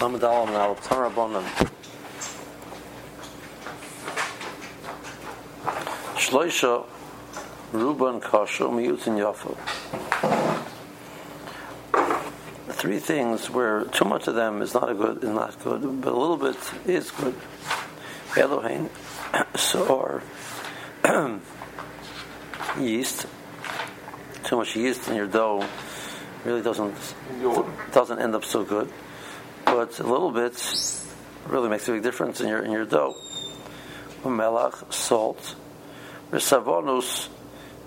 Lamed Alam and Aleph Tarabonim. Shloisha Ruban Kasha Miyutin Yafa. Three things where too much of them is not a good, is not good, but a little bit is good. Elohim, so yeast. Too much yeast in your dough really doesn't doesn't end up so good. But a little bit really makes a big difference in your in your dough. Melach, salt, resavonus,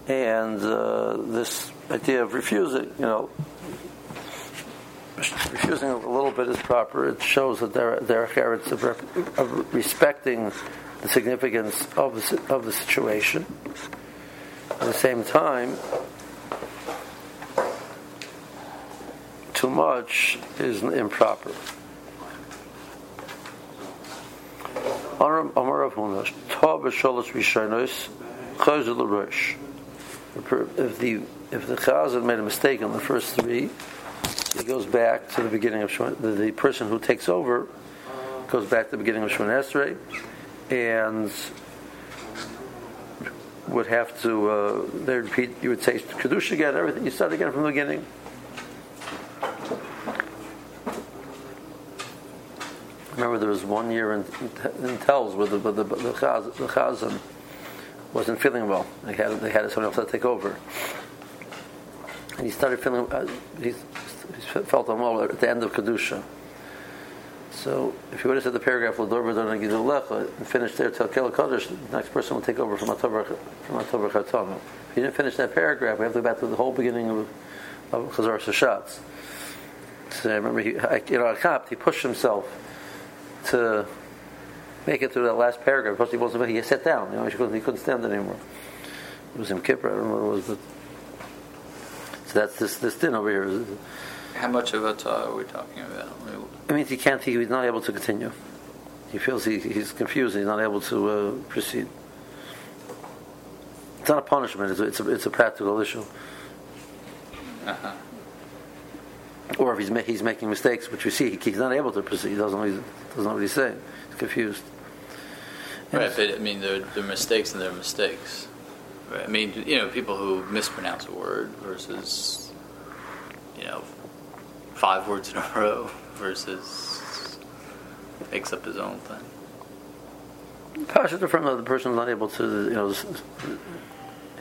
and uh, this idea of refusing, you know, refusing a little bit is proper. It shows that there there are of, of respecting the significance of the, of the situation. At the same time, too much is improper. If the if the chazan made a mistake on the first three, he goes back to the beginning of the, the person who takes over goes back to the beginning of Shemon Esrei, and would have to uh, repeat. You would say kedusha again, everything. You start again from the beginning. Remember there was one year in, in Tells where the, the, the, the, chaz, the chazan wasn't feeling well. They had, they had someone else to take over. And he started feeling, uh, he, he felt unwell at the end of Kedusha. So if you would have said the paragraph and finished there till Kel Kodesh, the next person will take over from Atavar from. If you didn't finish that paragraph, we have to go back to the whole beginning of, of Chazar Sashatz. So I remember he, you know, Akap, he pushed himself to make it through that last paragraph. Plus, he wasn't. He sat down. You know, he couldn't, he couldn't stand it anymore. It was in Kippur. I don't know what it was, but so that's this this din over here. How much of a are we talking about? It means he can't. He, he's not able to continue. He feels he, he's confused. He's not able to uh, proceed. It's not a punishment. It's a, it's a, it's a practical issue. Uh-huh or if he's, ma- he's making mistakes, which we see, he's not able to proceed. He doesn't know, he doesn't know what he's saying. He's confused. Right, but I mean, they're, they're mistakes and they're mistakes. Right? I mean, you know, people who mispronounce a word versus, you know, five words in a row versus makes up his own thing. Oh, Pasha from the person is not able to, you know,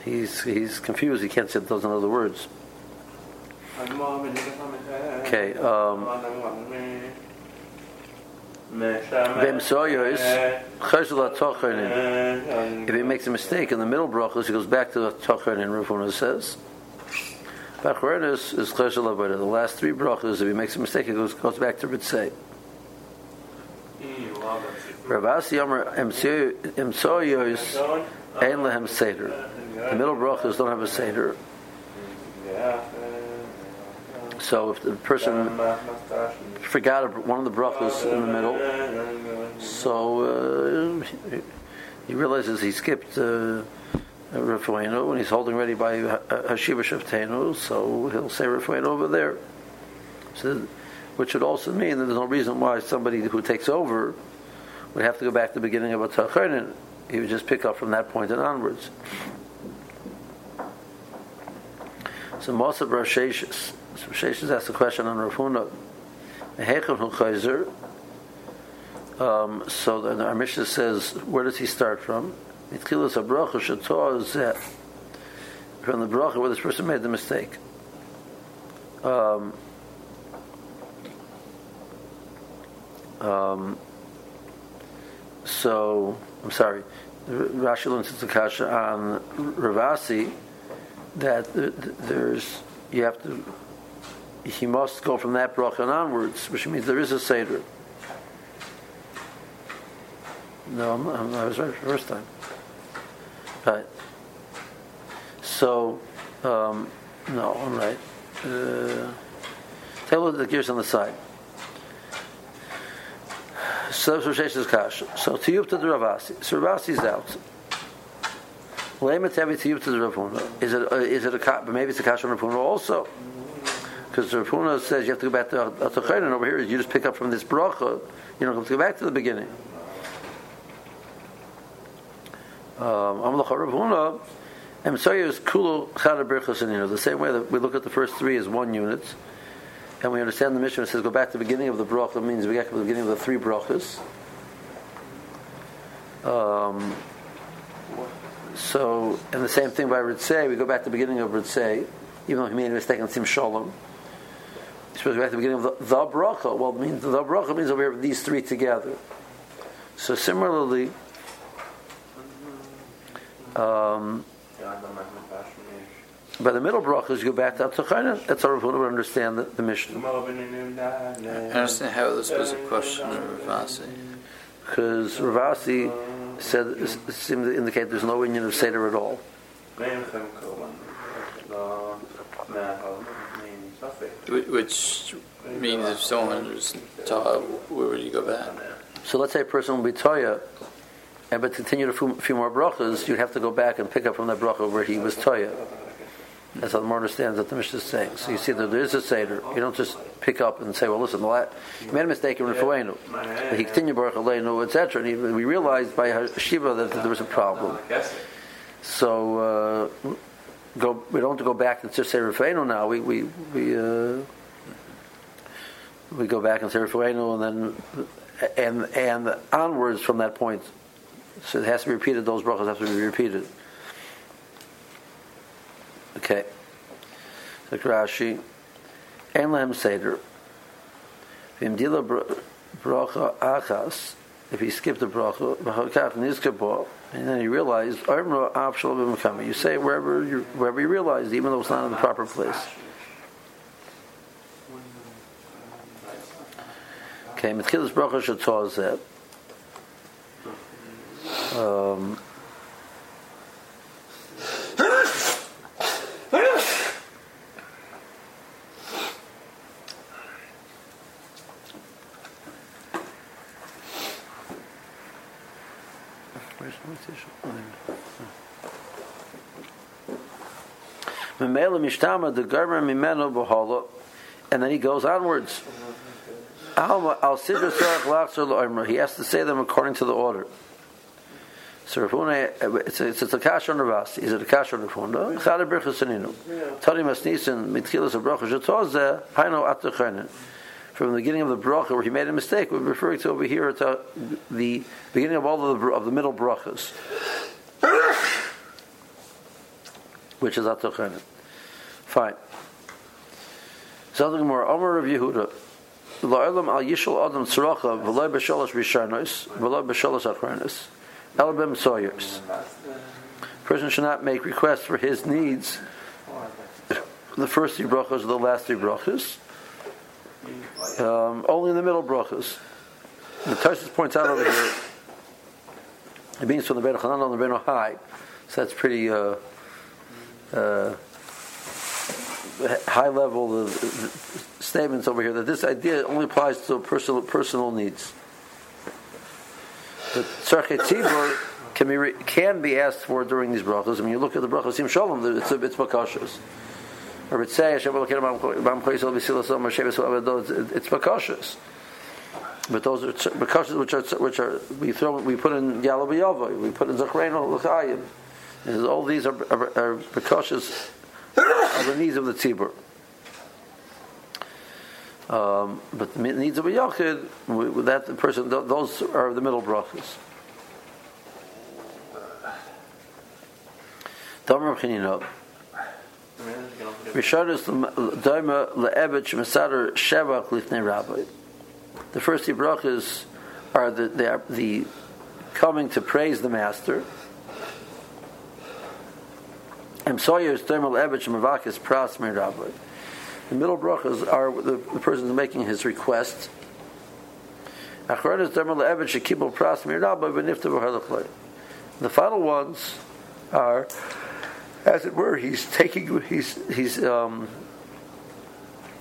he's he's confused. He can't say doesn't know the words. Okay. Um, if he makes a mistake in the middle brachos, he goes back to the tochen and Rav Huna says. Bachrenis is cheshul The last three brachos, if he makes a mistake, he goes, goes back to ritzei. Rav Assi Yomer Emsoyos Ein Lehem Seder. The middle brachos don't have a Seder. So if the person forgot one of the brachos in the middle, so uh, he realizes he skipped uh, Rafueno when he's holding ready by Hashiva Shaftenu, so he'll say Rafueno over there. So, which would also mean that there's no reason why somebody who takes over would have to go back to the beginning of a Tacharin. He would just pick up from that point and onwards. So of Rosh so Sheshes asked a question on Rav Huna. Um, so the, our Mishnah says, where does he start from? From the bracha where this person made the mistake. Um, um, so, I'm sorry, Rashi learns Tzakasha on Rav Assi that there's, you have to he must go from that bracha onwards, which means there is a seder. No, I'm, I'm, i was right the first time. Right. So, um, no, I'm right. Uh, the gears on the side. So, so Shesh Kash. So, to the Rav Assi. So, Rav Assi is out. Lema Tevi Tiyup to the Rav Huna. Is it, uh, is it a, maybe it's a Kash on Rav Huna also? Because Rav Huna says you have to go back to Atachayrin. Over here, you just pick up from this bracha. You don't have to go back to the beginning. Um, Rav Huna, Messiah is kulu chada berchas The same way that we look at the first three as one unit, and we understand the Mishnah It says go back to the beginning of the bracha means we get to the beginning of the three brachas. Um, so, and the same thing by Ritzay, we go back to the beginning of Ritzay, even though he made a mistake on Sim Shalom. You're supposed to go back to the beginning of the, the bracha. Well, means, the bracha means over here these three together. So similarly, um, by the middle brachas, you go back to Atachayna. That's how Rav would understand the, the Mishnah. I understand how this was a question of Rav Assi. Because Rav Assi said seemed to indicate there's no union of Seder at all. Which means if someone was taught, where would you go back? So let's say a person will be Toya, and but continue a few, few more brachas, you'd have to go back and pick up from that bracha where he was Toya. That's how the more understands that the Mishnah is saying. So you see that there is a Seder. You don't just pick up and say, well, listen, the he made a mistake in Refuenu. He continued Baruch Aleinu, etc. And he, we realized by Shiva that, that, there was a problem. So uh, go, we don't have to go back and just say Refuenu now. We, we, we, uh, we go back and say Refuenu and then and, and onwards from that point. So it has to be repeated, those brachas have to be repeated. Okay. So Rashi, En Lehem Seder. V'imdila bracha achas, if he skipped the bracha, and then he realized. You say it wherever you, wherever you realize, even though it's not in the proper place. Okay, mitchilas bracha shetozeh. Um, and then he goes onwards. Al sidra sarach He has to say them according to the order. So Rav Huna, it's a, it's a kash on Rav Assi. Is it a kash on Rav Huna? Chada berchas saninu. Tari mitchilas of bracha shetozeh haino. From the beginning of the bracha where he made a mistake, we're referring to over here to the beginning of all of the, of the middle brachas, which is atachaynin. Fine. Something more. Omer of Yehuda. La'olam al yishal adam tzaracha v'loy b'shalosh rishonos v'loy b'shalosh achronos. Elabim sawyers. Person should not make requests for his needs. The first three brachas or the last three brachas. Um, only in the middle brachas. The Tarsus points out over here. It means from the Ben Chanan on the Ben High. So that's pretty. Uh, uh, high level of uh, statements over here that this idea only applies to personal personal needs. But tzarchei can be can be asked for during these brachas. I mean, you look at the brachas sim shalom, it's it's bakashas. Or it's say it's bakashas. But those are bakashas which are which are we throw we put in yalabayava, we put in zachreno l'chayim. All these are, are, are of the needs of the tzibur. Um, but the needs of a yachid, that the person, those are the middle brachas. The first two brachas are the, are the coming to praise the master. And Sawyer is Daima Le'ebet Shemavakis Pras Rabbi. The middle brachas are the, the person making his request. The final ones are, as it were, he's taking, he's he's um,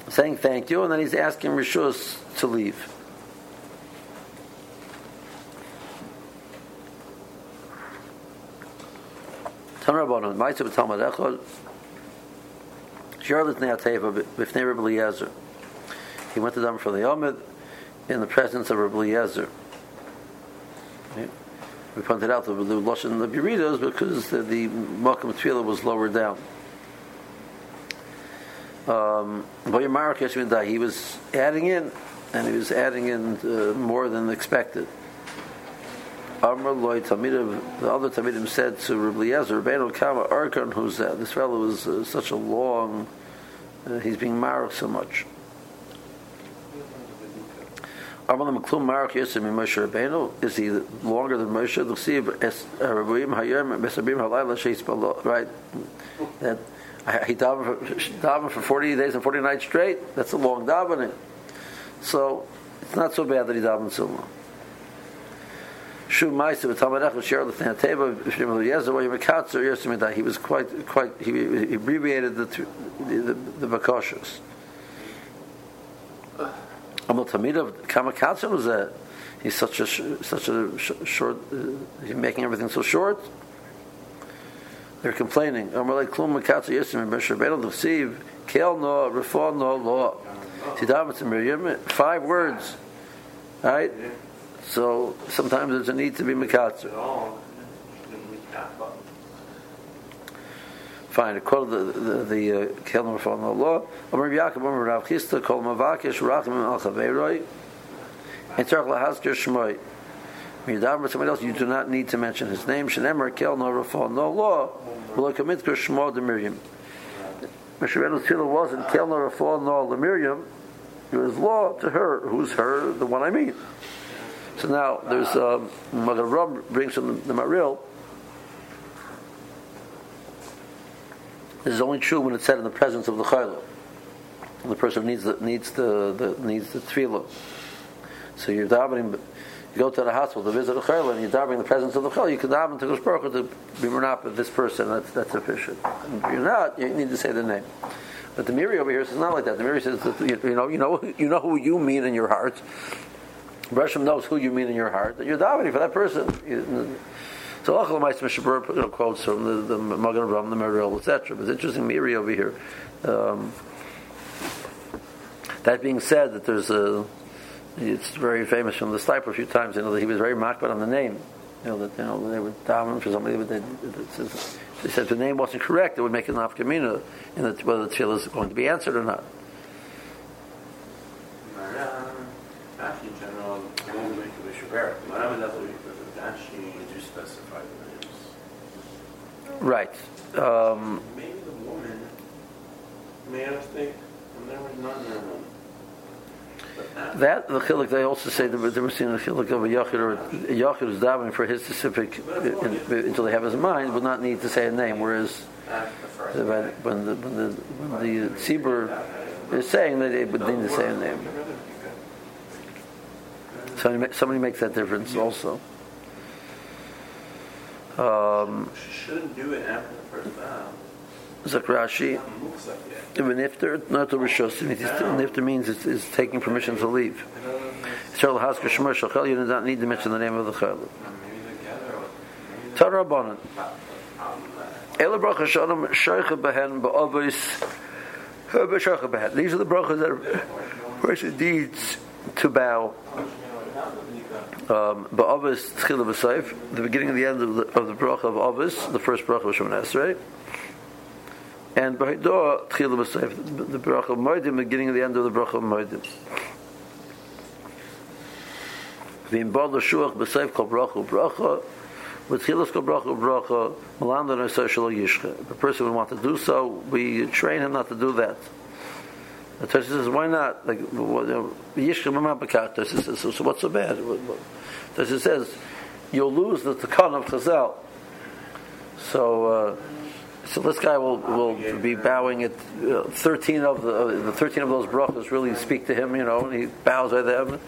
saying thank you, and then he's asking Rishus to leave. Charlotte Neateva b'fnei Rabbi Eliezer. He went to them for the Yomid in the presence of Rabbi Eliezer. We pointed out that the Lashon of Yeridas because the, the Malkum Tefillah was lower down. Um, he was adding in, and he was adding in uh, more than expected. Amr Loy Tamidim, the other Tamidim said to Rabbi Eliezer, Rabbeinu Kama Arkan, who's that? This fellow was uh, such a long, uh, he's being marked so much. Amr Maklum Moshe Rabbeinu, is he longer than Moshe? They'll see Rabbeim Hayom, Halayla Sheis right? That he davened for, for 40 days and 40 nights straight. That's a long davening. So it's not so bad that he davened so long. Shu Meister v'Talmudech v'Sher l'Fnei Teva v'Shim Eliezer v'Yim Katzer He was quite quite he, he abbreviated the the, the, the Bakoshas. Amal Tamida Kama Katzer was that he's such a such a short uh, he's making everything so short. They're complaining. Amalei Klum Katzer Yosim B'Sher Beinu L'Siv Kel No Reform No. Sidavat Miriam five words, right? So sometimes there's a need to be Mikatzer. Fine. Call the the the uh, Kelner from the law. Amar Yaakov Amar Rav Chisda Kol Mavakish Rachim Al Chaveiroi. And Tzarch Lahasker Shmoi. For somebody else, you do not need to mention his name. Shenemer Kel No Rafal No Law. Commit to Shmo de Miriam. Moshe Rabbeinu's wasn't Kel No Rafal No Miriam. It was law to her. Who's her? The one I mean. So now there's um, Mother Rum brings from the, the Maharil. This is only true when it's said in the presence of the chayla. The person needs the needs the, the needs the tefillah. So you're davening, you go to the hospital to visit a chayla, and you're davening in the presence of the chayla. You can daven to Gosh to be menap of this person. That's that's sufficient. If you're not, you need to say the name. But the Miri over here says not like that. The Miri says that, you, know you know you know who you mean in your heart, Bershom knows who you mean in your heart, that you're davening for that person. So Achal Mishabur quotes from the, the Magen Ram, the Maharil, etc. But it's interesting, Miri over here. Um, that being said, that there's a, it's very famous from the Steipler a few times, you know, that he was very mocked on the name. You know, that, you know, they would daven for somebody, but they, they said if the name wasn't correct, it would make an afkamina in the, whether the tefillah is going to be answered or not. Right. Um, Maybe the woman may have think, and there was none there. That the chiluk they also say that they were seeing the chiluk of a yachid or a yachid is davening for his specific in, until they have his mind would not need to say a name. Whereas when the when the when the tzibur is saying that it would need to say a name. Somebody, somebody makes that difference also. Um, shouldn't do it after the first bow. Zakrashi. Even nifter, not to rishos. Nifter means it's, it's taking permission to leave. Yisrael hasker shmer shachel. You do not need to mention the name of the chayil. Torah Bonan. Ela bracha shalom shoycha behen ba'avos b'shoycha behen. These are the brachas that are person needs to bow um, Ba'avis Tchila B'Seif, the beginning and the end of the, of the bracha of Avis, the first bracha of Shemon Esrei, and B'Haidah Tchila B'Seif, the bracha of Moedim, the beginning and the end of the bracha of Moedim. V'im Ba'al Shuach B'Seif Kol Bracha Bracha, with Chilas Kol Bracha Bracha, Malanda Nesar Shalom Yishcha. If a person would want to do so, we train him not to do that. The Tosha says, why not? Like, so, so what's so bad? Tosha says, you'll lose the Takan of Chazal. So, uh, so this guy will, will be bowing at uh, 13 of the, uh, the 13 of those brachas really speak to him, you know, and he bows at them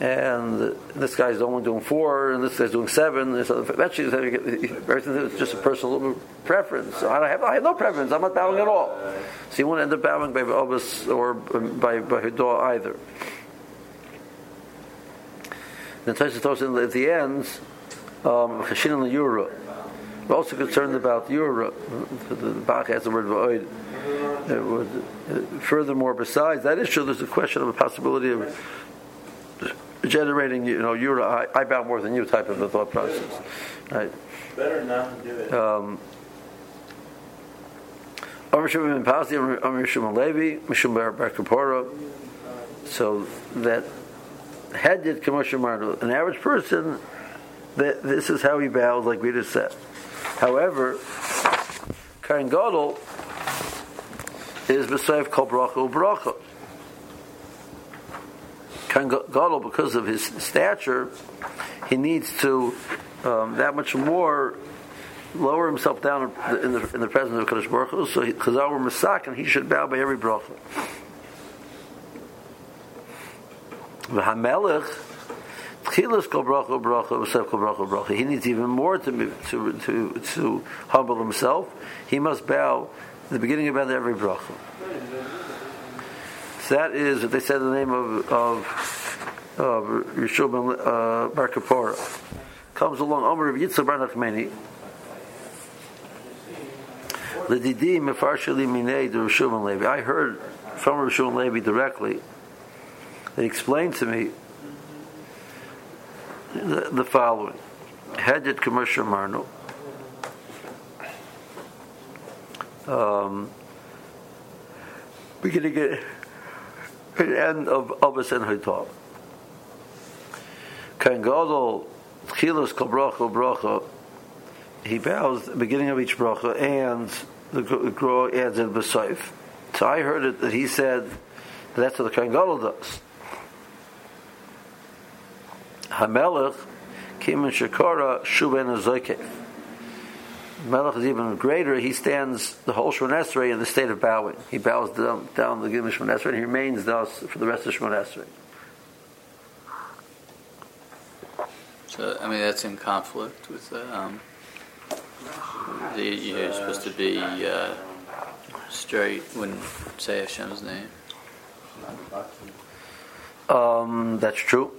and this guy's only doing four, and this guy's doing seven. So eventually, it's just a personal preference. So I have, I have no preference. I'm not bowing at all. So you won't end up bowing by Obis or by by either. The Tosha tells at the end, um, Chashin and Yura. We're also concerned about Yura. The Bach has the word Va'oid. uh, furthermore, besides that issue, there's a question of a possibility of generating, you know, you're I, I bow more than you type of a thought process, right? Better not to do it. Um, ben Pasi, Amr Shimon Levi, Mishum Bar Bar So that had commercial Mardu, an average person, that this is how he bows, like we just said. However, Kain Gadol is B'Sayv Kol Bracha Gadol, because of his stature, he needs to um, that much more lower himself down in the, in the presence of Kadosh Baruch Hu. So Chazal were Masak, and he should bow by every bracha. V'hamelech tchilas kol bracha bracha v'sev kol bracha bracha. He needs even more to to to to humble himself. He must bow at the beginning of every bracha. That is what they said the name of of of Yeshua ben uh, Bar Kapora. Comes along Omer of Yitzchak Bar Nachmeni. L'didi mefarshali minei de Rishon Levi. I heard from Rishon Levi directly. They explained to me the, the following: Hedget commercial marno. Um, beginning at the end of Abbas and. Kan Gadol Chilos Kol Bracha. He bows the beginning of each bracha and the Gra adds in B'Saif. So I heard it that he said that that's what the Gadol does. Hamelech Kimin Shekara Shuben Azoikev. Melech is even greater. He stands the whole Shemon Esrei in the state of bowing. He bows down, down the Gimel Shemon Esrei and he remains thus for the rest of Shemon Esrei. So, I mean, that's in conflict with um, the, you're supposed to be uh, straight, wouldn't say Hashem's name. Um, that's true.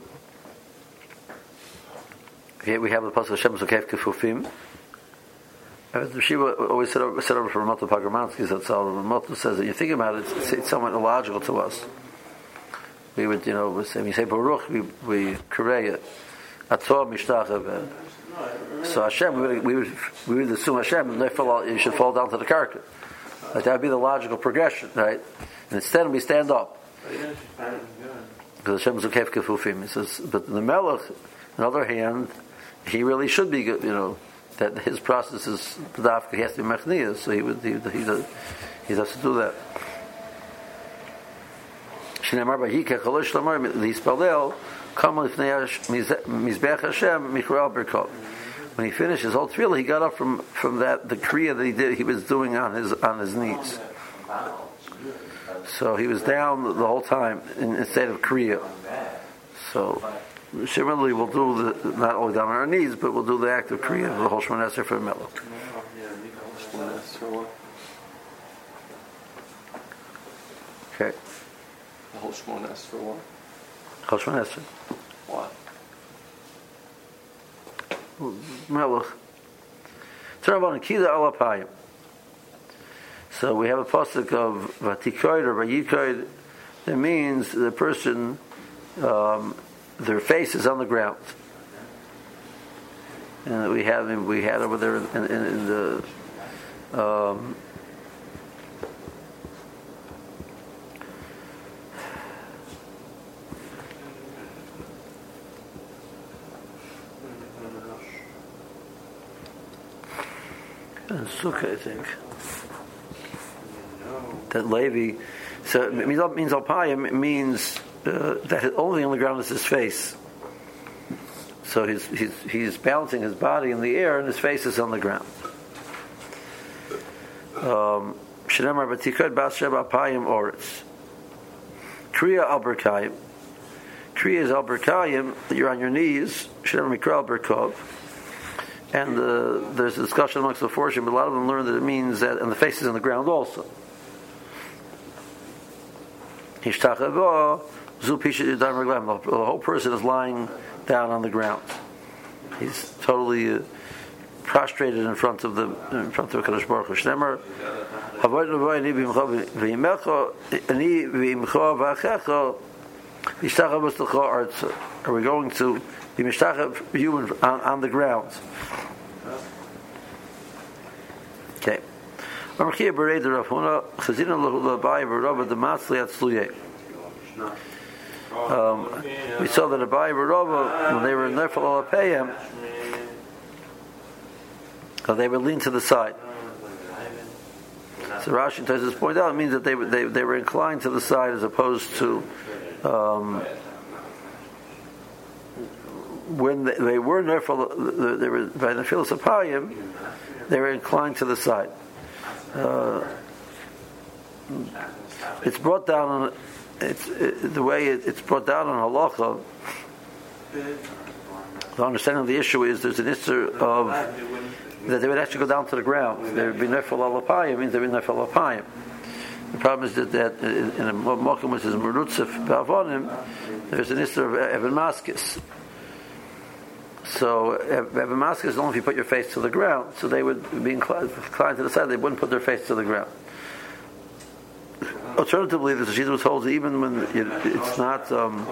Here we have the pasuk Hashem Zokef Kefufim. Shiva always said up, said up for Ramat Pagramansky, that's all. Ramat says that you think about it, it's, it's somewhat illogical to us. We would, you know, we say, we say Baruch, we, we Korea, Atzor Mishtach uh, So Hashem, we would, we would, we would assume Hashem, and therefore you should fall down to the carcass. Like that would be the logical progression, right? And instead we stand up. Because Hashem is kef kefufim. He says, but the Melech, on the other hand, he really should be, you know, that his process is dafka, he has to be mechniyah, so he would, he, he, does, he has to do that. שנאמר בהיקה חלוש לומר להתפלל כמה לפני מזבח השם מכרל ברכות. When he finished his whole tefillah, he got up from, from that the kriya that he did he was doing on his on his knees. So he was down the, the whole time in, instead of kriya. So similarly, we'll do the not only down on our knees, but we'll do the act of kriya, the whole shemon esrei for melech. Okay. The whole Shemon Esrei for what? Whole shemon esrei. What? Melech. Turn Kida Alapayim. So we have a pasuk of Vatikoid or Vayikoid that means the person, um, their face is on the ground. And we have we had over there in, in, in the um, in Sukkah, I think. That Levi, so it means, means Alpayim, it means uh, that only on the ground is his face. So he's, he's, he's balancing his body in the air and his face is on the ground. Shemar Batikad Bas Sheba Payim Oritz. Kriya Alberkayim. Kriya is you're on your knees. Shemar Mikra Alberkov. And uh, there's a discussion amongst the fortune, but a lot of them learn that it means that, and the face is on the ground also. The whole person is lying down on the ground. He's totally uh, prostrated in front of the in front of Kadosh Baruch Hu. Artza. Are we going to be Mishtacha you on, on the ground? Okay. Chazina L'Abai V'Rabba Atzluyeh. Um, we saw that Abai Rava, when they were in Nefal Alapayim, uh, they would lean to the side. So Rashi Taisus point out it means that they, they they were inclined to the side as opposed to um, when they, they were Nefal, they were by Nefil Sapayim, they were inclined to the side. Uh, it's brought down it, uh, the way it, it's brought down on halacha. The understanding of the issue is there's an issue of that they would actually go down to the ground. There would be nefel alapayim means there would be nefel alapayim. The problem is that, that in a mokum which is merutzef ba'avonim, there's an issue of evan maskis. So evan maskis is only if you put your face to the ground. So they would be inclined to the side. They wouldn't put their face to the ground. Alternatively, the Shita was told even when it's not um,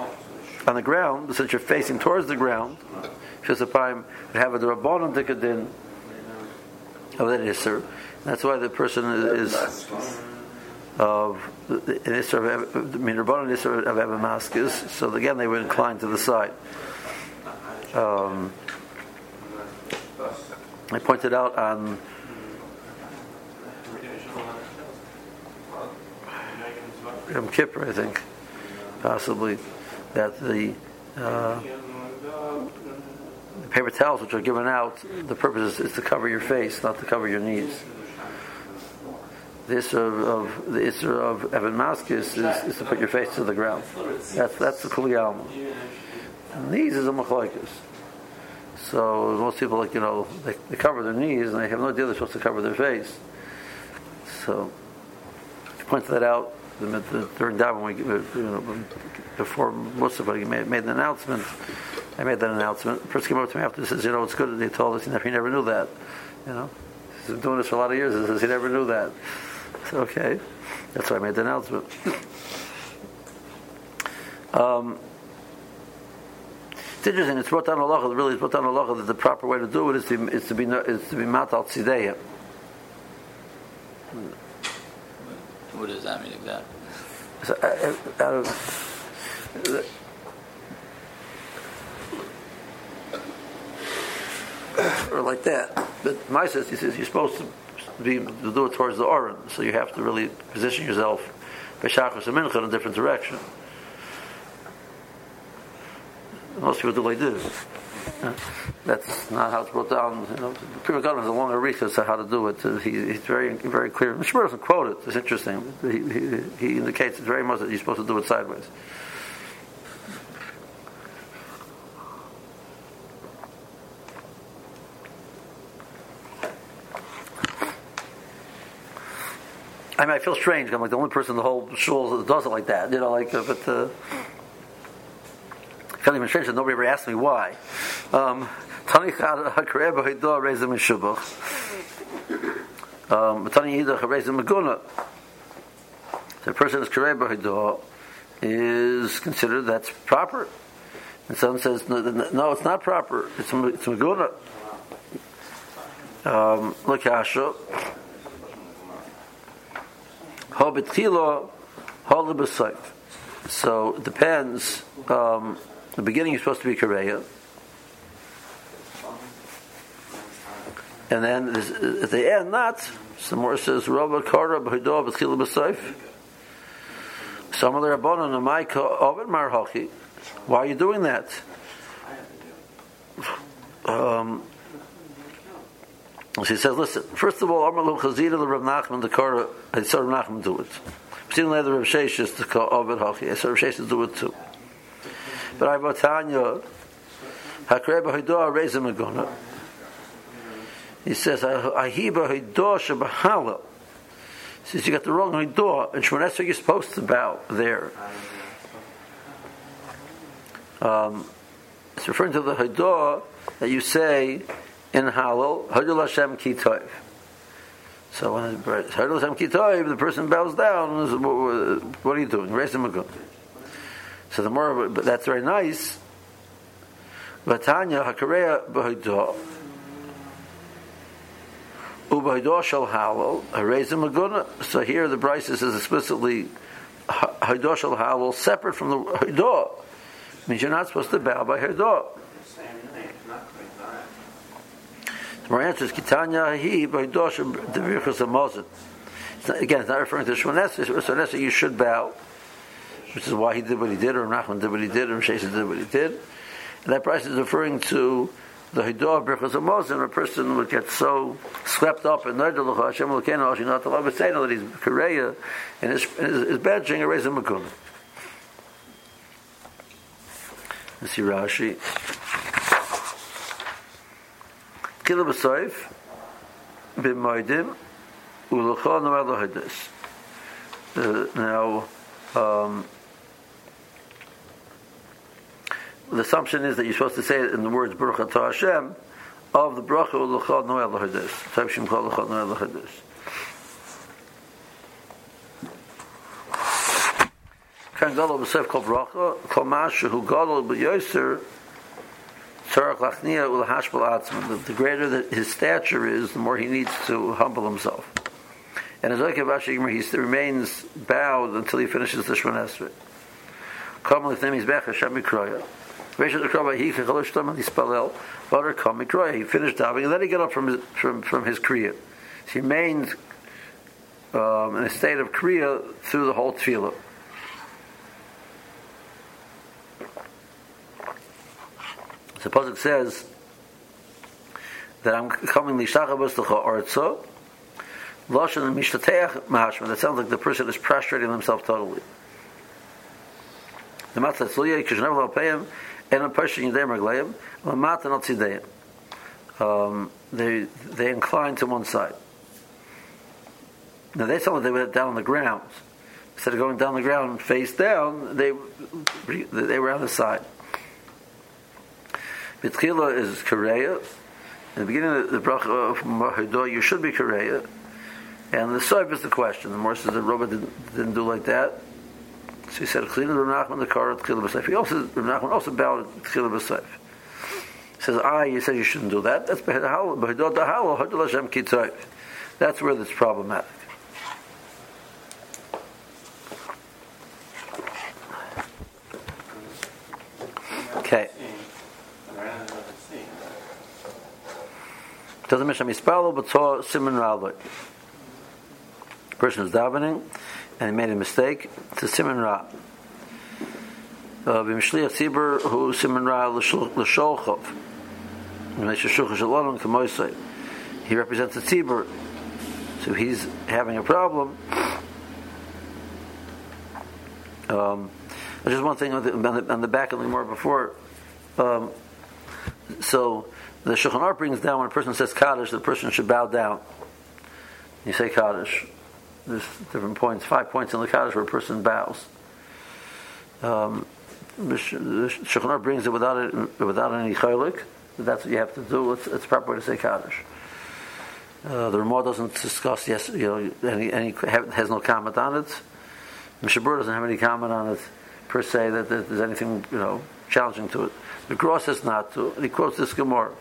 on the ground, since you're facing towards the ground, Shesapayim would have a Rabbanon Tikadin of that Isser. That's why the person is, of an Isser of, I mean, Rabbanon Isser of Ebamaskis, so again they were inclined to the side. Um, I pointed out on Yom Kippur, I think, possibly, that the, uh, the paper towels which are given out, the purpose is, is, to cover your face, not to cover your knees. The Isra of, the Isra of Evan Maskis is, is, to put your face to the ground. That's that's the Kuliyam. Knees is a machlokes. So most people, like you know, they, cover their knees and they have no idea they're supposed to cover their knees that during Davin, we, you know, before Mustafa made, made an announcement, I made that announcement. The person came up to me after and says, you know, it's good. That they told us he never, he never knew that. You know, he's been doing this for a lot of years. He says he never knew that. So, okay, that's why I made the announcement. um, it's interesting. It's brought down halacha. Really, it's brought down halacha that the proper way to do it is to is to be is to be matal tzideya. What does that mean exactly? So, uh, out of, or like that. But my says he says you're supposed to be to do it towards the oran, so you have to really position yourself b'shachos and mincha in a different direction. Most people do like this. That's not how it's brought down. You know, Megadim has a long arika as to how to do it. He, he's very, very clear. Shmuel doesn't quote it. It's interesting. He, he, he indicates very much that you're supposed to do it sideways. I mean, I feel strange. I'm like the only person in the whole shul that does it like that. You know, like, uh, but. Uh, Nobody ever asked me why. Um. Um. The person is Kareb Haidah is considered that's proper. And someone says, no, no, it's not proper. It's, it's Maguna. Um, Lakasha. Holibasayf. So it depends. Um, the beginning is supposed to be Kareya. And then at the end, not. Some more says, Rabba Kara B'Hidah B'Chila B'Sayf. Some of the Rabbanon Amaika Ovid Marhachi. Why are you doing that? Um, so he says, listen, first of all, Amalu Chazira, the Rav Nachman, the Kara, I saw Rav Nachman do it. Seen the Rav Sheshes, the Ovid Hachi, I saw Rav Sheshes do it too. But I bought Tanya, Hakreba Hidah, Rezim Agona. He says, Ahiba Shabahala. He says, you got the wrong Hidah, and Shmonesra you're supposed to bow there. Um, it's referring to the Hidah that you say in Halal, Hadul Hashem Ki Tov. So when the person bows down, what are you doing? Raise him a So the more, but that's very nice. Vatanya hakareya b'hoidah. Ubaydah shall halal, harezim maguna. So here the Braisa says explicitly, Haidah shall halal, separate from the Haidah. Means you're not supposed to bow by Haidah. The more answer is Kitanya Hi Virchus of Moses. Again, it's not referring to Shmonesa. Shmonesa, you should bow, which is why he did what he did, or Nachman did what he did, or Shesa did what he did. And that price is referring to the Hidah Birchas and a person would get so swept up in Nerdel Hashem Lekena to say that he's Korea and his, his, his bad thing erase him a Let's see Rashi. Kila b'soif b'moidim u'lechol noel lahidis. Uh, now, um, the assumption is that you're supposed to say it in the words Baruch Atah Hashem of the bracha ulachad noel lahadis. Tavshim kol lachad noel lahadis. Kan gadol b'sef kol bracha kol mashu hu gadol b'yoser tzarach lachnia ulahashbal atzman. The greater that his stature is, the more he needs to humble himself. And as Okev Ashigmer, he remains bowed until he finishes the Shemon Esrei. Come with him, he's back, Hashem Mikroya. He finished davening, and then he got up from his, from, from his kriya. He remained um, in a state of kriya through the whole tefillah. The pasuk says that I'm coming lishtachabas l'cha artzo. Lashon mishtateach mahashma. That sounds like the person is prostrating himself totally. The matzah tzluya kishanev l'alpeim and a person yidei mergleim, lamata not tzideim. Um, they they incline to one side. Now they told me they went down on the ground. Instead of going down the ground face down, they they were on the side. Bitchila is Korea. In the beginning of the bracha of Mahidah, you should be Korea. And the Soif is the question. The more says that Robert didn't, didn't do like that. So he said, Chilin Rav Nachman the car at Tchila B'Seif. He also, Rav Nachman also bowed at Tchila B'Seif. Says, ah, you said you shouldn't do that. That's Behedot Dahal, Hodel Hashem Kitzoif. That's where it's problematic. Okay. Doesn't mention Mispalo, but saw Simon Ralvik. Person is davening and he made a mistake. It's a Simon Ra. B'mishliach Tzibur who Simon Ra l'sholchov. He represents the Tzibur. So he's having a problem. Um, just one thing on the, on the, on the back of the more before. Um, so the Shulchan brings down when a person says Kaddish, the person should bow down. You say Kaddish there's different points, five points in the Kaddish where a person bows. Um, the Shulchan brings it without it, without any chaylik. That's what you have to do. It's, it's proper way to say Kaddish. Uh, the Ramah doesn't discuss yes, you know, any, any has no comment on it. Mishabur doesn't have any comment on it per se that, that there's anything you know challenging to it. The Gross says not to, and he quotes this Gemara.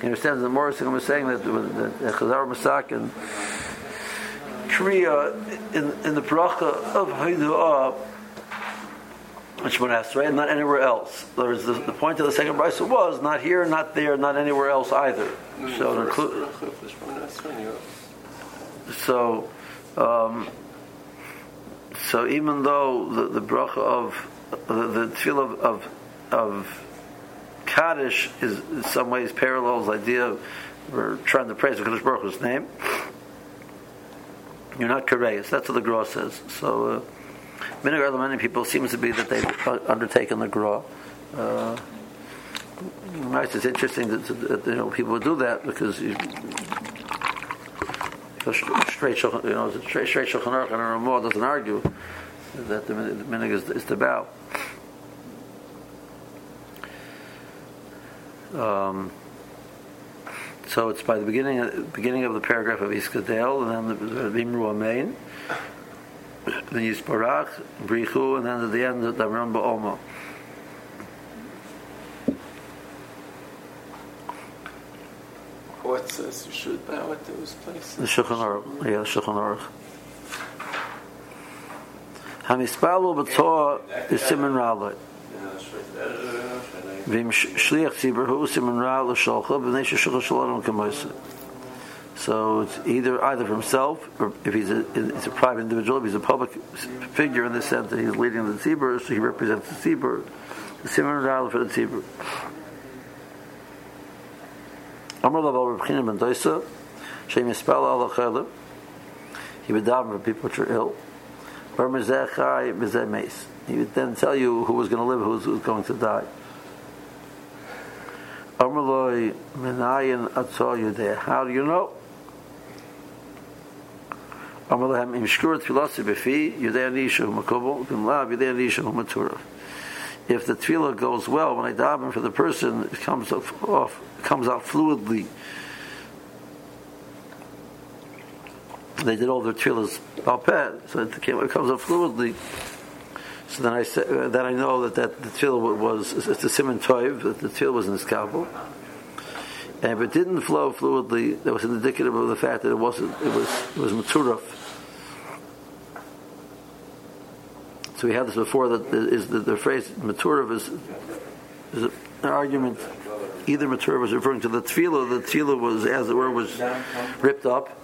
He understands the Morris is saying that, that Chazar Masak and Kriya in, in the bracha of Haidu'ah, which one has right, not anywhere else. The, the point of the second brisa was not here, not there, not anywhere else either. So, include, so, um, so even though the, the bracha of the, the tefillah of, of, of Kaddish is in some ways parallels the idea of we're trying to praise the Kaddish Baruch Hu's name. You're not Kareis. That's what the Gra says. So, uh, many people seems to be that they've undertaken the Gra. Uh, it's interesting that, that, you know people do that because you, straight you know straight straight Shulchan Aruch and Ramah doesn't argue that the, the minig is, is to bow. Um, So it's by the beginning beginning of the paragraph of Iskadel, and then the, Vimru Amein, then Yisparach, Brichu, and then at the end of the Damram Ba'omo. What says you should bow at those places? The Shulchan Aruch, yeah, the Shulchan Aruch. Hamispalu b'toa is Simon Ralot. Vim shliach tzibur hu Simon Ra l'sholcha b'nei sheshulcha shalom kamoisa. So it's either either for himself, or if he's a, it's a private individual, if he's a public figure in the sense that he's leading the tzibur, so he represents the tzibur. The Simon Ra for the tzibur. Amar Laval Doisa, he would daven for people which are ill. He would then tell you who was going to live, who was, who was going to die. Amar Loi Menayin Atzol Yudeh. How do you know? Amar Lahem Im Shkur Tfilasi Befi, Yudeh Anisha Hu Makubal, Bim Lav Yudeh Anisha Hu If the tefillah goes well, when I daven for the person, it comes off, off comes out fluidly. They did all their tefillahs balpet, so it, came, it comes out fluidly. So then I said, uh, then I know that, that the tefillah was it's a simon toiv that the tefillah was in this kabel. And if it didn't flow fluidly, that was indicative of the fact that it wasn't. It was it was maturaf. So we had this before. That is the, the phrase maturav is is an argument. Either maturav was referring to the tefillah. The tefillah was, as it were, was ripped up.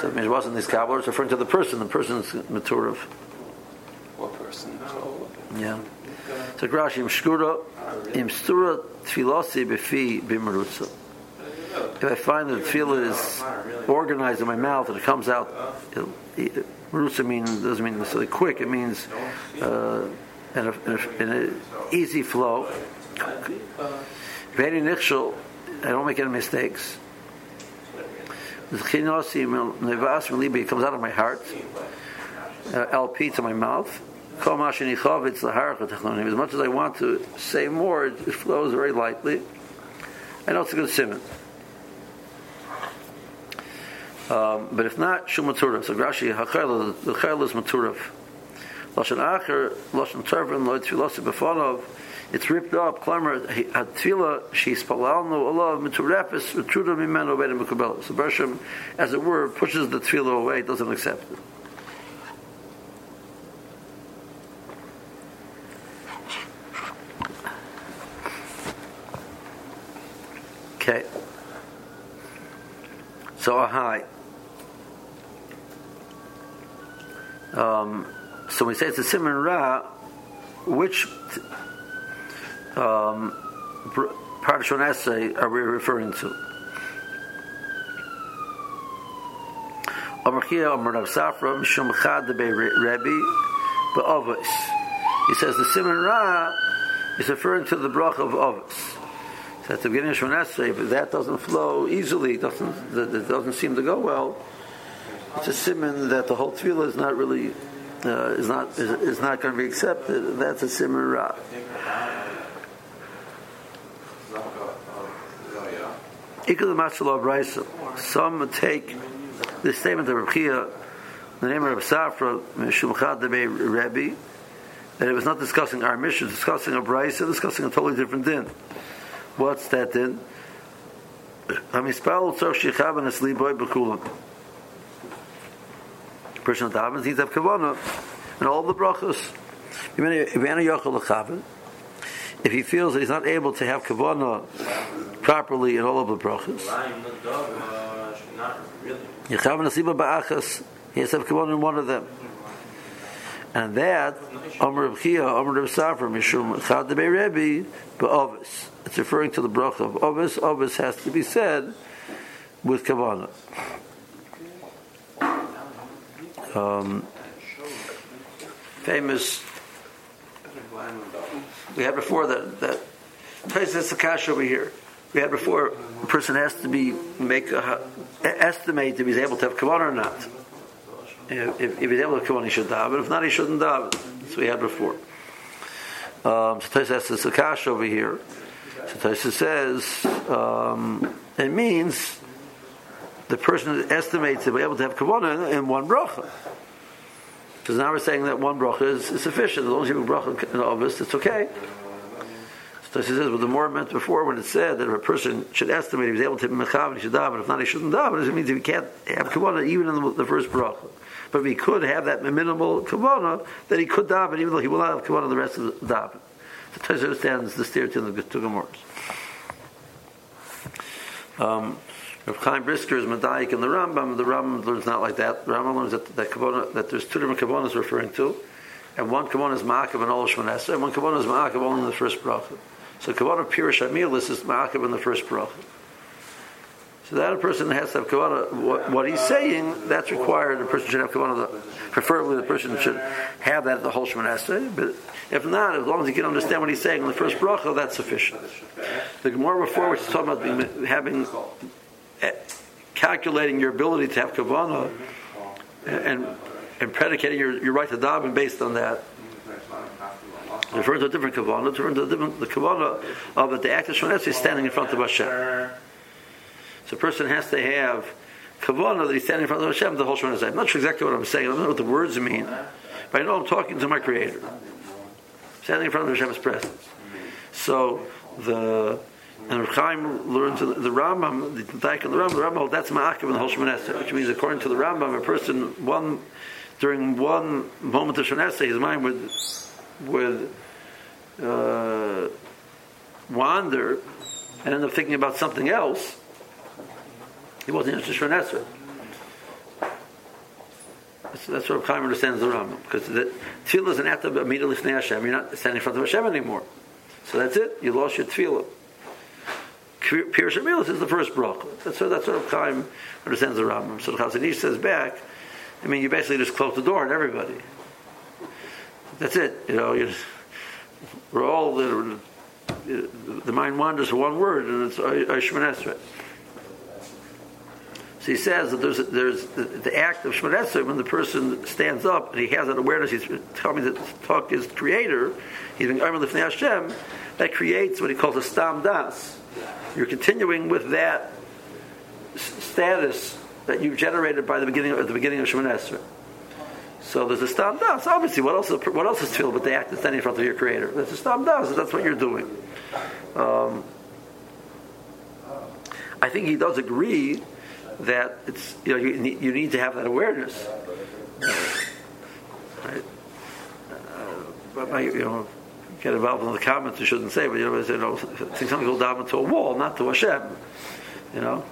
So it wasn't this kabbalah. It's referring to the person. The person's maturav. Person? Yeah. So Grashi imshkura imstura tfilasi befi bimarutza. If I find that tefillah is organized in my mouth and it comes out, marutza means doesn't mean necessarily quick. It means uh, in, a, in, a, in an easy flow. Very nichshel. I don't make any mistakes. Libi comes out of my heart. Uh, LP to my mouth. As much as I want to say more, it flows very lightly. I know it's a good simon. Um, but if not, shum. So Rashi hachayla, the chayla is maturah. Lashon acher, lashon tervin, lo tfilosi befonov. It's ripped up. Klamer hatfila she spalalnu Allah maturefis retruda mimeno bedim mekabel. So Bershom, as it were, pushes the tefillah away. Doesn't accept it. Okay. So high. Um, so we say it's a simon ra, which um, parashon essay are we referring to? He says the simon ra is referring to the brach of avos. So at the beginning of Shmonesrei, but that doesn't flow easily, doesn't that doesn't seem to go well. It's a simon that the whole tefillah is not really uh, is not is, is not going to be accepted. That's a simon ra. Some take the statement of Rabchia, the name of Rav Safra, Mishum Rebbe, that it was not discussing our Mishnah, discussing a Braisa, discussing a totally different din. What's that din? Hamispal tzor shichav and asliboy b'kulam. Person davens needs to have kavanah and all the brachos. If he feels that he's not able to have kavanah properly in all of the brachos, yichav and asliboy ba'achas, he has to have kavanah in one of them. And that, Amr Reb Chia, Amr Reb Safra, Mishum Chad Debei Rebbe, Ba'ovis. It's referring to the bracha of Ovis. Ovis has to be said with Kavanah. Um, famous, we had before that, that, the cash over here. We had before, a person has to be, make a, estimate if he's able to have Kavanah or not if, if he's able to come on, he should daven. If not, he shouldn't daven. That's what we had before. Um, so Tais has this akash over here. So Taisa says um, it means the person estimates to be able to have kavanah in one bracha. Because now we're saying that one bracha is, is sufficient. As long as you have a bracha in August, it's okay. So he says, well, the more meant before when it said that if a person should estimate he was able to mechav, he should daven. If not, he shouldn't daven. It means he can't have kavanah even in the, the first bracha. But if he could have that minimal kavanah that he could daven, even though he will not have kavanah the rest of the daven. The Torah understands the steer to the two Gemorahs. Um, Rav Chaim Brisker is Medayik in the Rambam. The Rambam learns not like that. The Rambam learns that, that, kavana, that there's two different kavanas referring to, and one kavana is Ma'akav and Ol Shmonesa, and one kavana is Ma'akav only in the first bracha. So kavana Pirish Amilis is Ma'akav in the first bracha. So that a person has to have kavanah. What, what, he's saying, that's required. The person should have kavanah. Preferably, the person should have that at the whole Shemon But if not, as long as he can understand what he's saying in the first bracha, that's sufficient. The Gemara before, which is talking about being, having eh, calculating your ability to have kavanah and and predicating your, your right to daven based on that. Referring to a different kavanah, referring to a different the kavanah of uh, that the act of Shemon is standing in front of Hashem. So a person has to have kavanah that he's standing in front of Hashem the whole Shemona I'm not sure exactly what I'm saying. I don't know what the words mean, but I know I'm talking to my Creator, standing in front of Hashem's presence. So the and Rav Chaim learns the, the Rambam, the Daik and the Rambam, the Rambam, that's Ma'akiv in the whole Shemoneh which means according to the Rambam, a person one during one moment of Shemoneh his mind would would uh, wander and end up thinking about something else he wasn't interested in Esrei. That's, that's what Chaim understands the Rambam because the tefillah is an act of immediately lifnei Hashem. You're not standing in front of Hashem anymore, so that's it. You lost your tefillah. Pir Shemilis is the first bracha. That's what that's what Chaim understands the Rambam. So the Chazon Ish says back. I mean, you basically just close the door on everybody. That's it. You know, you, we're all the, the mind wanders one word, and it's Shemon Esrei. So he says that there's there's the, the act of Shemon when the person stands up and he has that awareness. He's telling me that talk is creator. He's being Lifnei Hashem. That creates what he calls a stam das. You're continuing with that status that you've generated by the beginning at the beginning of Shemon So there's a stam das. Obviously, what else? Is, what else is filled but the act of standing in front of your creator? That's a stam das. That's what you're doing. Um, I think he does agree that it's you know you need, you need to have that awareness. Right? Uh, but you know, get involved in the comments. You shouldn't say, but you know, you know, something go down into a wall, not to Hashem. You know.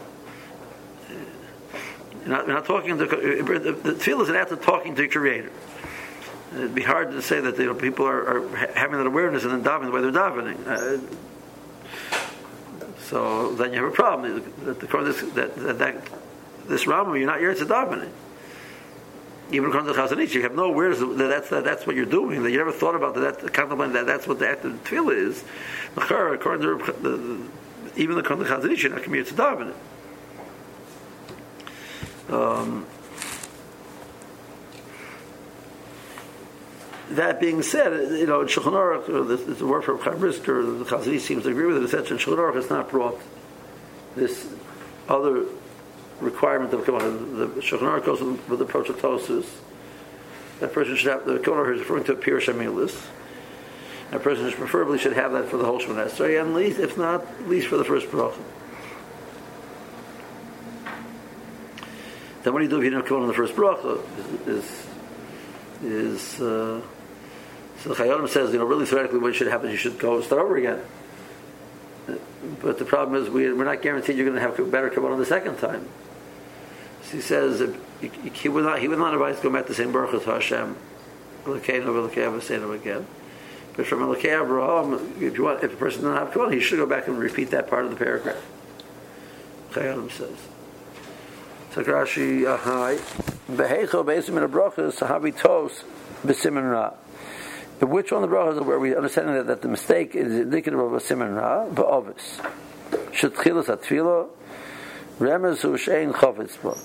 You're not, you're not talking to the, the tefillah is an act of talking to the Creator. It'd be hard to say that you know people are, are having that awareness and then davening the way they're davening. Uh, so then you have a problem. That, that, that, that this Rambam, you're not here to davening. Even according to Chazon Ish, you have no awareness that that's, that that's what you're doing, that you never thought about that, that contemplating that that's what the act of tefillah is. According to the, even according to Chazon Ish, you're not here to davening. Um, that being said, you know, in Shulchan Aruch, this is a word from Chaim Brisker, the Chazon seems to agree with it, in Shulchan Aruch has not brought this other requirement of Kavanah. The Shulchan Aruch goes with the approach of. That person should have, the Kavanah is referring to a pure Shemilis. That person preferably should have that for the whole Shemoneh Esrei, and least, if not, at least for the first bracha. Then what do you do if you don't come on the first bracha? Is, is, uh, so the Chayyim says, you know, really theoretically what should happen, you should go start over again. But the problem is we, we're not guaranteed you're going to have better on the second time. So he says he would not he would not advise to go back the same Baruch to Hashem, again. But from Elokei Abraham, if you want, if a person doesn't have Kavanah, he should go back and repeat that part of the paragraph. Chayyim says. Sakrashi Ahai Behecho Beisim in a Bracha Sahabi Tos B'Simin Ra. Which one of the brachas where we understand that, that the mistake is indicative of a siman ra, but obvious. Should tchilas atfilo, remez hu shein chavetz bo.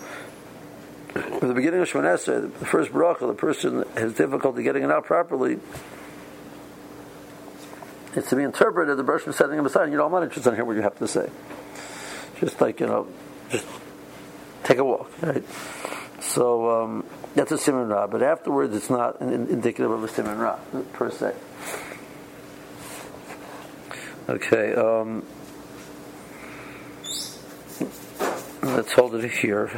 At the beginning of Shemon the first bracha, the person has difficulty getting it out properly. it's to be interpreted. The Bershom setting him aside. You know, I'm not interested in hearing what you have to say. Just like you know, just take a walk. Right. So um, that's a simon ra. But afterwards, it's not in, in, indicative of a simon ra per se. Okay. Um, let's hold it here.